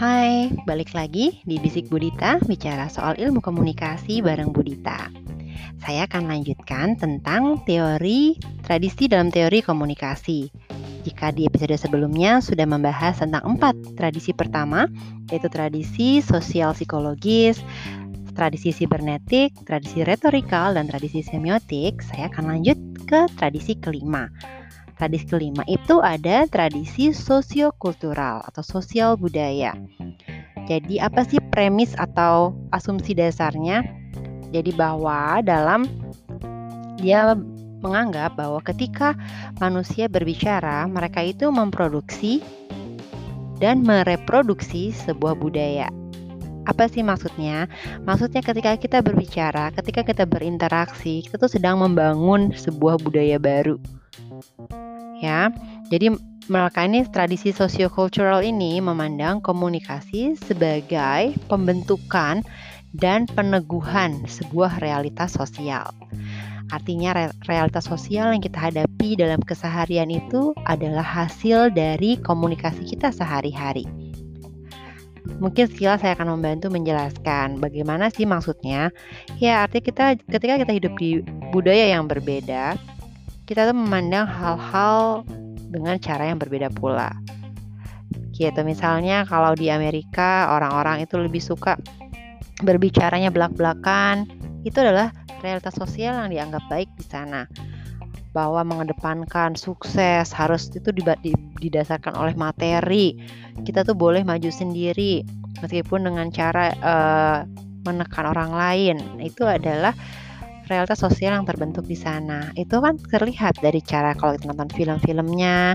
Hai, balik lagi di Bisik Budita bicara soal ilmu komunikasi bareng Budita. Saya akan lanjutkan tentang teori tradisi dalam teori komunikasi. Jika di episode sebelumnya sudah membahas tentang empat tradisi pertama, yaitu tradisi sosial psikologis, tradisi sibernetik, tradisi retorikal, dan tradisi semiotik, saya akan lanjut ke tradisi kelima, Tradisi kelima itu ada tradisi sosiokultural atau sosial budaya. Jadi apa sih premis atau asumsi dasarnya? Jadi bahwa dalam dia menganggap bahwa ketika manusia berbicara, mereka itu memproduksi dan mereproduksi sebuah budaya. Apa sih maksudnya? Maksudnya ketika kita berbicara, ketika kita berinteraksi, kita tuh sedang membangun sebuah budaya baru ya. Jadi mereka ini tradisi sosiokultural ini memandang komunikasi sebagai pembentukan dan peneguhan sebuah realitas sosial. Artinya re realitas sosial yang kita hadapi dalam keseharian itu adalah hasil dari komunikasi kita sehari-hari. Mungkin sekilas saya akan membantu menjelaskan bagaimana sih maksudnya. Ya, artinya kita ketika kita hidup di budaya yang berbeda, kita tuh memandang hal-hal dengan cara yang berbeda pula. Gitu misalnya kalau di Amerika orang-orang itu lebih suka berbicaranya belak-belakan, itu adalah realitas sosial yang dianggap baik di sana. Bahwa mengedepankan sukses harus itu didasarkan oleh materi. Kita tuh boleh maju sendiri meskipun dengan cara uh, menekan orang lain. Itu adalah realitas sosial yang terbentuk di sana. Itu kan terlihat dari cara kalau kita nonton film-filmnya,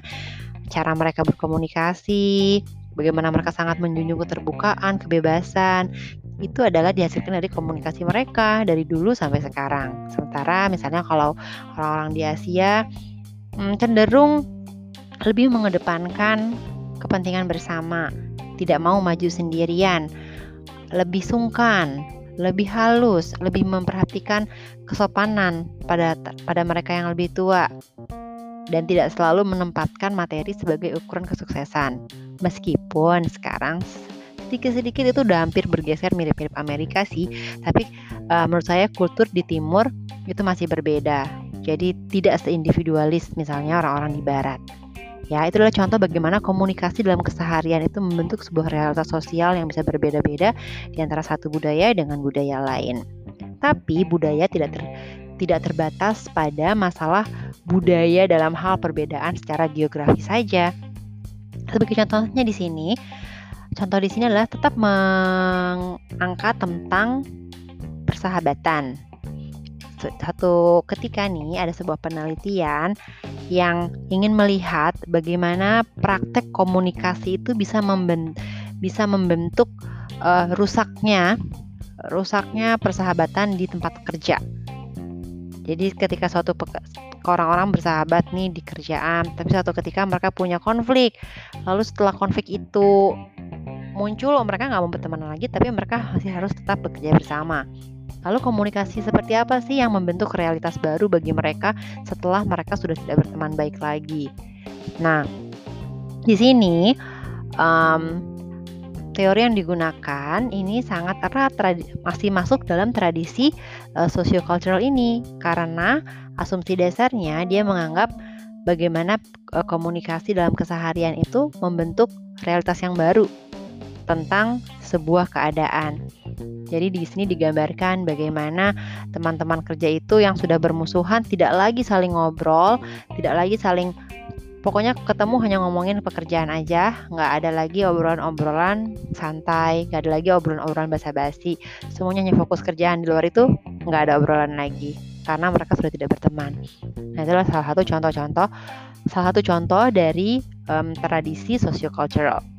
cara mereka berkomunikasi, bagaimana mereka sangat menjunjung keterbukaan, kebebasan. Itu adalah dihasilkan dari komunikasi mereka dari dulu sampai sekarang. Sementara misalnya kalau orang-orang di Asia hmm, cenderung lebih mengedepankan kepentingan bersama, tidak mau maju sendirian, lebih sungkan, lebih halus, lebih memperhatikan kesopanan pada pada mereka yang lebih tua dan tidak selalu menempatkan materi sebagai ukuran kesuksesan. Meskipun sekarang sedikit-sedikit itu udah hampir bergeser mirip-mirip Amerika sih, tapi uh, menurut saya kultur di timur itu masih berbeda. Jadi tidak seindividualis misalnya orang-orang di barat. Ya, itu adalah contoh bagaimana komunikasi dalam keseharian itu membentuk sebuah realitas sosial yang bisa berbeda-beda di antara satu budaya dengan budaya lain. Tapi budaya tidak ter, tidak terbatas pada masalah budaya dalam hal perbedaan secara geografi saja. Sebagai contohnya di sini, contoh di sini adalah tetap mengangkat tentang persahabatan satu ketika nih ada sebuah penelitian yang ingin melihat bagaimana praktek komunikasi itu bisa membentuk bisa membentuk uh, rusaknya rusaknya persahabatan di tempat kerja. Jadi ketika suatu orang-orang bersahabat nih di kerjaan, tapi suatu ketika mereka punya konflik, lalu setelah konflik itu muncul, mereka nggak mau berteman lagi, tapi mereka masih harus tetap bekerja bersama. Lalu komunikasi seperti apa sih yang membentuk realitas baru bagi mereka setelah mereka sudah tidak berteman baik lagi? Nah, di sini um, teori yang digunakan ini sangat erat masih masuk dalam tradisi uh, sociocultural ini karena asumsi dasarnya dia menganggap bagaimana uh, komunikasi dalam keseharian itu membentuk realitas yang baru tentang sebuah keadaan. Jadi di sini digambarkan bagaimana teman-teman kerja itu yang sudah bermusuhan tidak lagi saling ngobrol, tidak lagi saling pokoknya ketemu hanya ngomongin pekerjaan aja, nggak ada lagi obrolan-obrolan santai, nggak ada lagi obrolan-obrolan basa-basi. Semuanya hanya fokus kerjaan di luar itu nggak ada obrolan lagi karena mereka sudah tidak berteman. Nah itulah salah satu contoh-contoh, salah satu contoh dari um, tradisi sociocultural.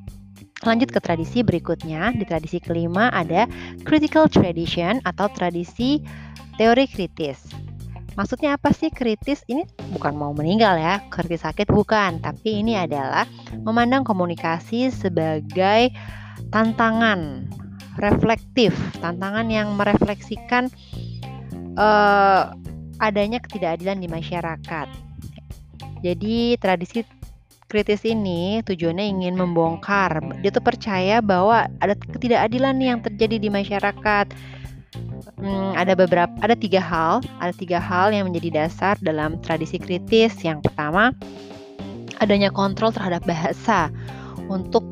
Lanjut ke tradisi berikutnya, di tradisi kelima ada critical tradition atau tradisi teori kritis. Maksudnya apa sih kritis? Ini bukan mau meninggal ya, kritis sakit bukan, tapi ini adalah memandang komunikasi sebagai tantangan reflektif, tantangan yang merefleksikan uh, adanya ketidakadilan di masyarakat. Jadi tradisi kritis ini tujuannya ingin membongkar. Dia tuh percaya bahwa ada ketidakadilan nih yang terjadi di masyarakat. Hmm, ada beberapa, ada tiga hal, ada tiga hal yang menjadi dasar dalam tradisi kritis. Yang pertama, adanya kontrol terhadap bahasa untuk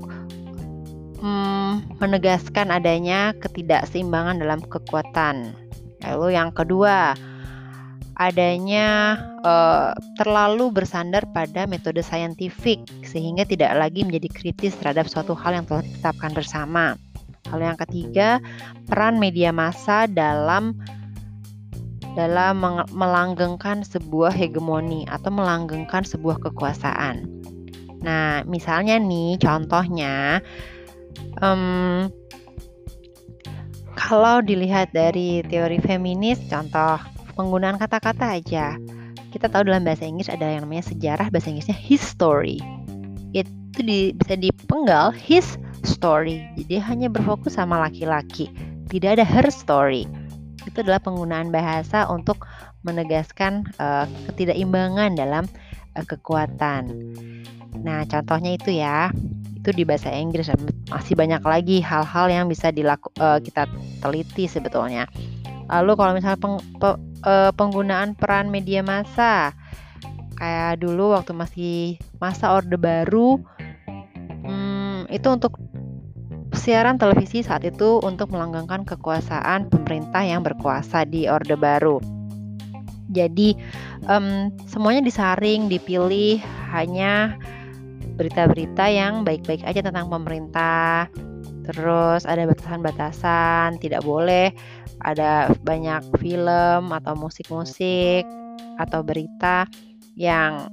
hmm, menegaskan adanya ketidakseimbangan dalam kekuatan. Lalu yang kedua, adanya uh, terlalu bersandar pada metode saintifik sehingga tidak lagi menjadi kritis terhadap suatu hal yang telah ditetapkan bersama. Hal yang ketiga, peran media massa dalam dalam melanggengkan sebuah hegemoni atau melanggengkan sebuah kekuasaan. Nah, misalnya nih contohnya um, kalau dilihat dari teori feminis, contoh penggunaan kata-kata aja. Kita tahu dalam bahasa Inggris ada yang namanya sejarah, bahasa Inggrisnya history. Itu di, bisa dipenggal his story. Jadi hanya berfokus sama laki-laki, tidak ada her story. Itu adalah penggunaan bahasa untuk menegaskan uh, ketidakimbangan dalam uh, kekuatan. Nah, contohnya itu ya, itu di bahasa Inggris masih banyak lagi hal-hal yang bisa dilaku, uh, kita teliti sebetulnya. Lalu kalau misalnya peng, pe, uh, penggunaan peran media massa. Kayak dulu waktu masih masa orde baru hmm, itu untuk siaran televisi saat itu untuk melanggengkan kekuasaan pemerintah yang berkuasa di orde baru. Jadi um, semuanya disaring dipilih hanya berita-berita yang baik-baik aja tentang pemerintah. Terus ada batasan-batasan tidak boleh ada banyak film atau musik-musik atau berita yang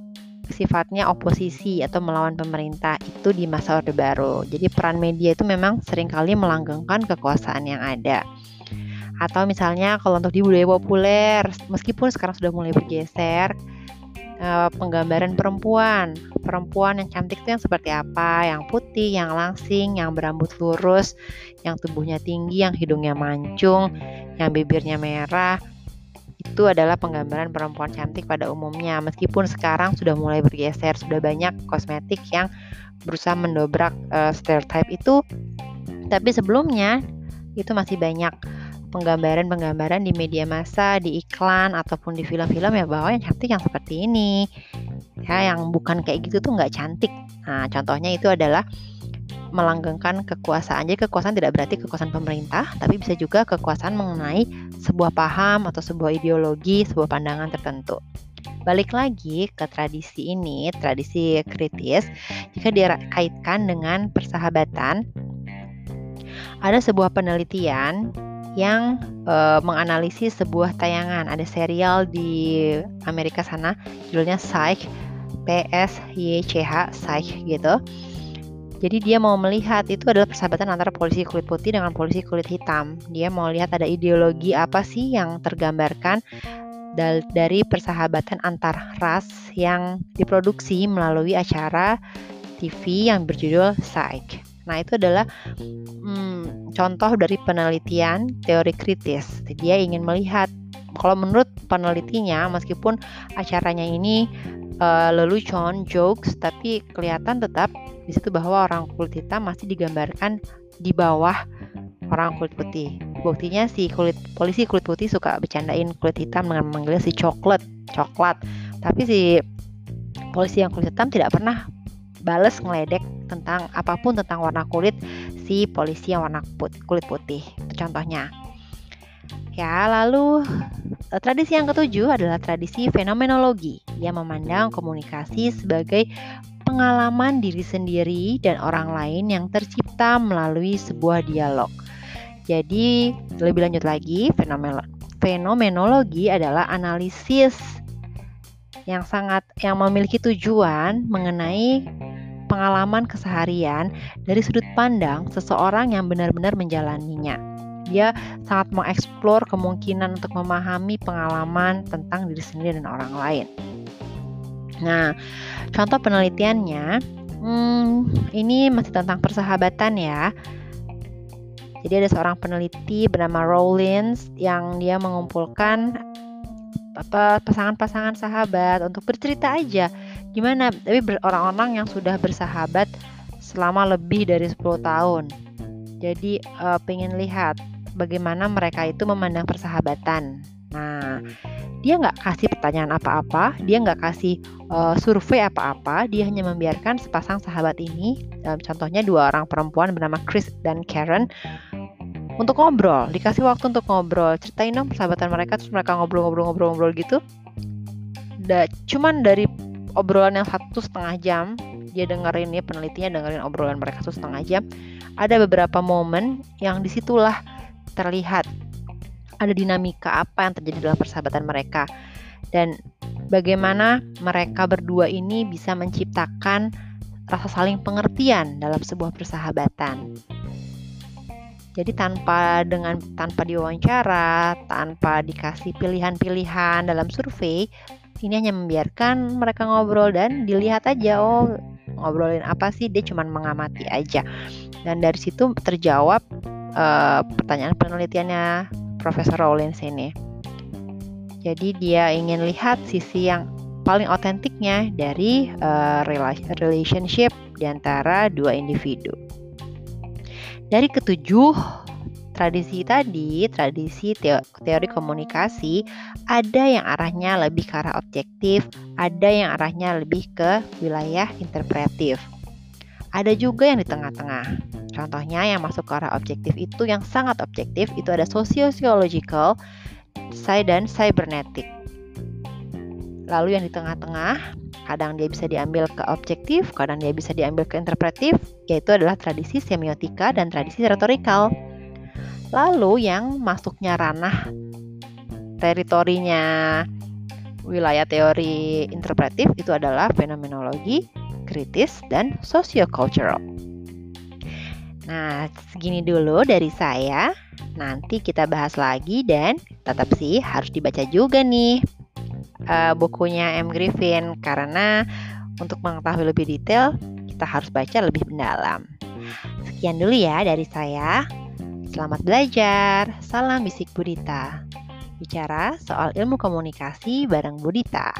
sifatnya oposisi atau melawan pemerintah itu di masa Orde Baru. Jadi peran media itu memang sering kali melanggengkan kekuasaan yang ada. Atau misalnya kalau untuk di budaya populer, meskipun sekarang sudah mulai bergeser, uh, penggambaran perempuan. Perempuan yang cantik itu yang seperti apa? Yang putih, yang langsing, yang berambut lurus, yang tubuhnya tinggi, yang hidungnya mancung, yang bibirnya merah. Itu adalah penggambaran perempuan cantik pada umumnya. Meskipun sekarang sudah mulai bergeser, sudah banyak kosmetik yang berusaha mendobrak uh, stereotype itu. Tapi sebelumnya itu masih banyak penggambaran-penggambaran di media massa, di iklan ataupun di film-film ya bahwa yang cantik yang seperti ini. Ya, yang bukan kayak gitu tuh nggak cantik. Nah, contohnya itu adalah melanggengkan kekuasaan. Jadi kekuasaan tidak berarti kekuasaan pemerintah, tapi bisa juga kekuasaan mengenai sebuah paham atau sebuah ideologi, sebuah pandangan tertentu. Balik lagi ke tradisi ini, tradisi kritis, jika dikaitkan dengan persahabatan, ada sebuah penelitian yang uh, menganalisis sebuah tayangan. Ada serial di Amerika sana judulnya Psych, P S Y C H, Psych gitu. Jadi dia mau melihat itu adalah persahabatan antara polisi kulit putih dengan polisi kulit hitam. Dia mau lihat ada ideologi apa sih yang tergambarkan dari persahabatan antar ras yang diproduksi melalui acara TV yang berjudul Psych. Nah, itu adalah hmm, contoh dari penelitian teori kritis. Dia ingin melihat kalau menurut penelitinya meskipun acaranya ini uh, lelucon, jokes, tapi kelihatan tetap di situ bahwa orang kulit hitam masih digambarkan di bawah orang kulit putih. Buktinya si kulit polisi kulit putih suka bercandain kulit hitam dengan memanggilnya si coklat, coklat. Tapi si polisi yang kulit hitam tidak pernah bales ngeledek tentang apa pun tentang warna kulit si polisi yang warna put, kulit putih. Contohnya. Ya, lalu eh, tradisi yang ketujuh adalah tradisi fenomenologi. Dia memandang komunikasi sebagai pengalaman diri sendiri dan orang lain yang tercipta melalui sebuah dialog. Jadi, lebih lanjut lagi, fenomenologi adalah analisis yang sangat yang memiliki tujuan mengenai pengalaman keseharian dari sudut pandang seseorang yang benar-benar menjalaninya. Dia sangat mengeksplor kemungkinan untuk memahami pengalaman tentang diri sendiri dan orang lain. Nah, contoh penelitiannya, hmm, ini masih tentang persahabatan ya. Jadi ada seorang peneliti bernama Rollins yang dia mengumpulkan pasangan-pasangan sahabat untuk bercerita aja gimana? Tapi orang-orang yang sudah bersahabat selama lebih dari 10 tahun. Jadi uh, pengen lihat bagaimana mereka itu memandang persahabatan. Nah dia nggak kasih pertanyaan apa-apa, dia nggak kasih uh, survei apa-apa, dia hanya membiarkan sepasang sahabat ini, contohnya dua orang perempuan bernama Chris dan Karen, untuk ngobrol, dikasih waktu untuk ngobrol, ceritain dong persahabatan mereka, terus mereka ngobrol-ngobrol-ngobrol-ngobrol gitu. Da, cuman dari obrolan yang satu setengah jam, dia dengerin ya penelitinya dengerin obrolan mereka satu setengah jam, ada beberapa momen yang di situlah terlihat. Ada dinamika apa yang terjadi dalam persahabatan mereka. Dan bagaimana mereka berdua ini bisa menciptakan rasa saling pengertian dalam sebuah persahabatan. Jadi tanpa dengan tanpa diwawancara, tanpa dikasih pilihan-pilihan dalam survei, ini hanya membiarkan mereka ngobrol dan dilihat aja oh ngobrolin apa sih dia cuma mengamati aja. Dan dari situ terjawab uh, pertanyaan penelitiannya Profesor Rollins ini. Jadi dia ingin lihat sisi yang paling otentiknya dari uh, relationship di antara dua individu. Dari ketujuh tradisi tadi, tradisi teori komunikasi, ada yang arahnya lebih ke arah objektif, ada yang arahnya lebih ke wilayah interpretif. Ada juga yang di tengah-tengah. Contohnya yang masuk ke arah objektif itu yang sangat objektif itu ada sociological dan cybernetic. Lalu yang di tengah-tengah kadang dia bisa diambil ke objektif, kadang dia bisa diambil ke interpretif, yaitu adalah tradisi semiotika dan tradisi retorikal. Lalu yang masuknya ranah teritorinya wilayah teori interpretif itu adalah fenomenologi, kritis, dan sociocultural. Nah, segini dulu dari saya. Nanti kita bahas lagi dan tetap sih harus dibaca juga nih uh, bukunya M. Griffin karena untuk mengetahui lebih detail kita harus baca lebih mendalam. Sekian dulu ya dari saya. Selamat belajar. Salam bisik Budita. Bicara soal ilmu komunikasi bareng Budita.